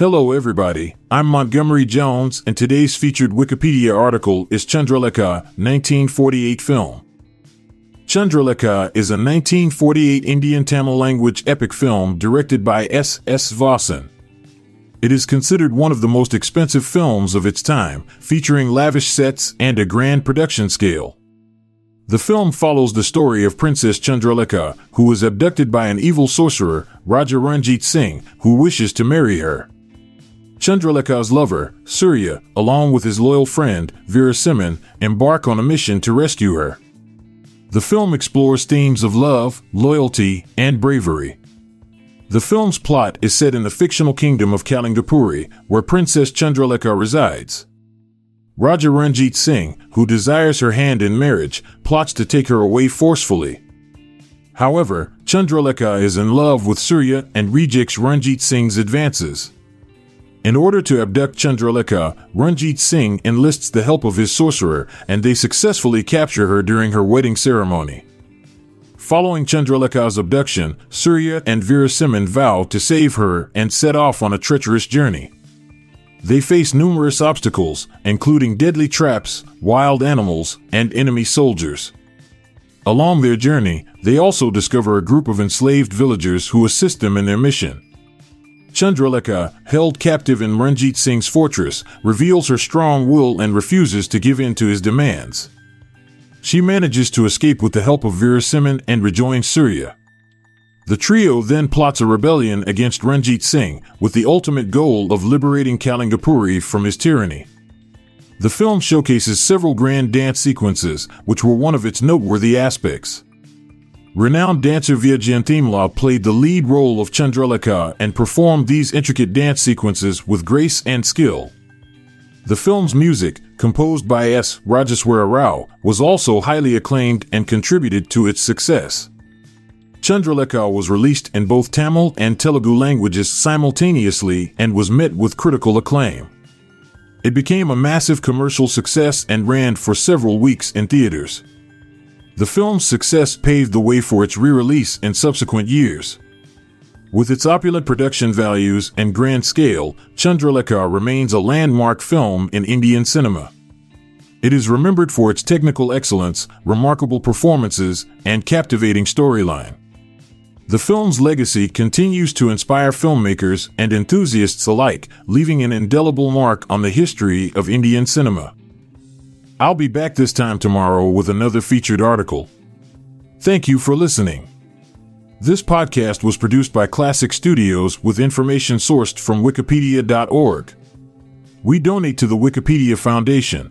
Hello, everybody. I'm Montgomery Jones, and today's featured Wikipedia article is Chandralekha, 1948 film. Chandralekha is a 1948 Indian Tamil language epic film directed by S. S. Vasan. It is considered one of the most expensive films of its time, featuring lavish sets and a grand production scale. The film follows the story of Princess Chandralekha, who was abducted by an evil sorcerer, Raja Ranjit Singh, who wishes to marry her. Chandralekha's lover, Surya, along with his loyal friend, Veerasimhan, embark on a mission to rescue her. The film explores themes of love, loyalty, and bravery. The film's plot is set in the fictional kingdom of Kalingapuri, where Princess Chandralekha resides. Raja Ranjit Singh, who desires her hand in marriage, plots to take her away forcefully. However, Chandralekha is in love with Surya and rejects Ranjit Singh's advances. In order to abduct Chandralekha, Ranjit Singh enlists the help of his sorcerer, and they successfully capture her during her wedding ceremony. Following Chandralekha's abduction, Surya and Veerasimhan vow to save her and set off on a treacherous journey. They face numerous obstacles, including deadly traps, wild animals, and enemy soldiers. Along their journey, they also discover a group of enslaved villagers who assist them in their mission. Chandralekha, held captive in Ranjit Singh's fortress, reveals her strong will and refuses to give in to his demands. She manages to escape with the help of Veerasimhan and rejoins Surya. The trio then plots a rebellion against Ranjit Singh with the ultimate goal of liberating Kalingapuri from his tyranny. The film showcases several grand dance sequences, which were one of its noteworthy aspects. Renowned dancer Vyjayanthimala played the lead role of Chandralekha and performed these intricate dance sequences with grace and skill. The film's music, composed by S. Rajeswara Rao, was also highly acclaimed and contributed to its success. Chandralekha was released in both Tamil and Telugu languages simultaneously and was met with critical acclaim. It became a massive commercial success and ran for several weeks in theaters. The film's success paved the way for its re release in subsequent years. With its opulent production values and grand scale, Chandralekha remains a landmark film in Indian cinema. It is remembered for its technical excellence, remarkable performances, and captivating storyline. The film's legacy continues to inspire filmmakers and enthusiasts alike, leaving an indelible mark on the history of Indian cinema. I'll be back this time tomorrow with another featured article. Thank you for listening. This podcast was produced by Klassic Studios with information sourced from Wikipedia.org. We donate to the Wikipedia Foundation,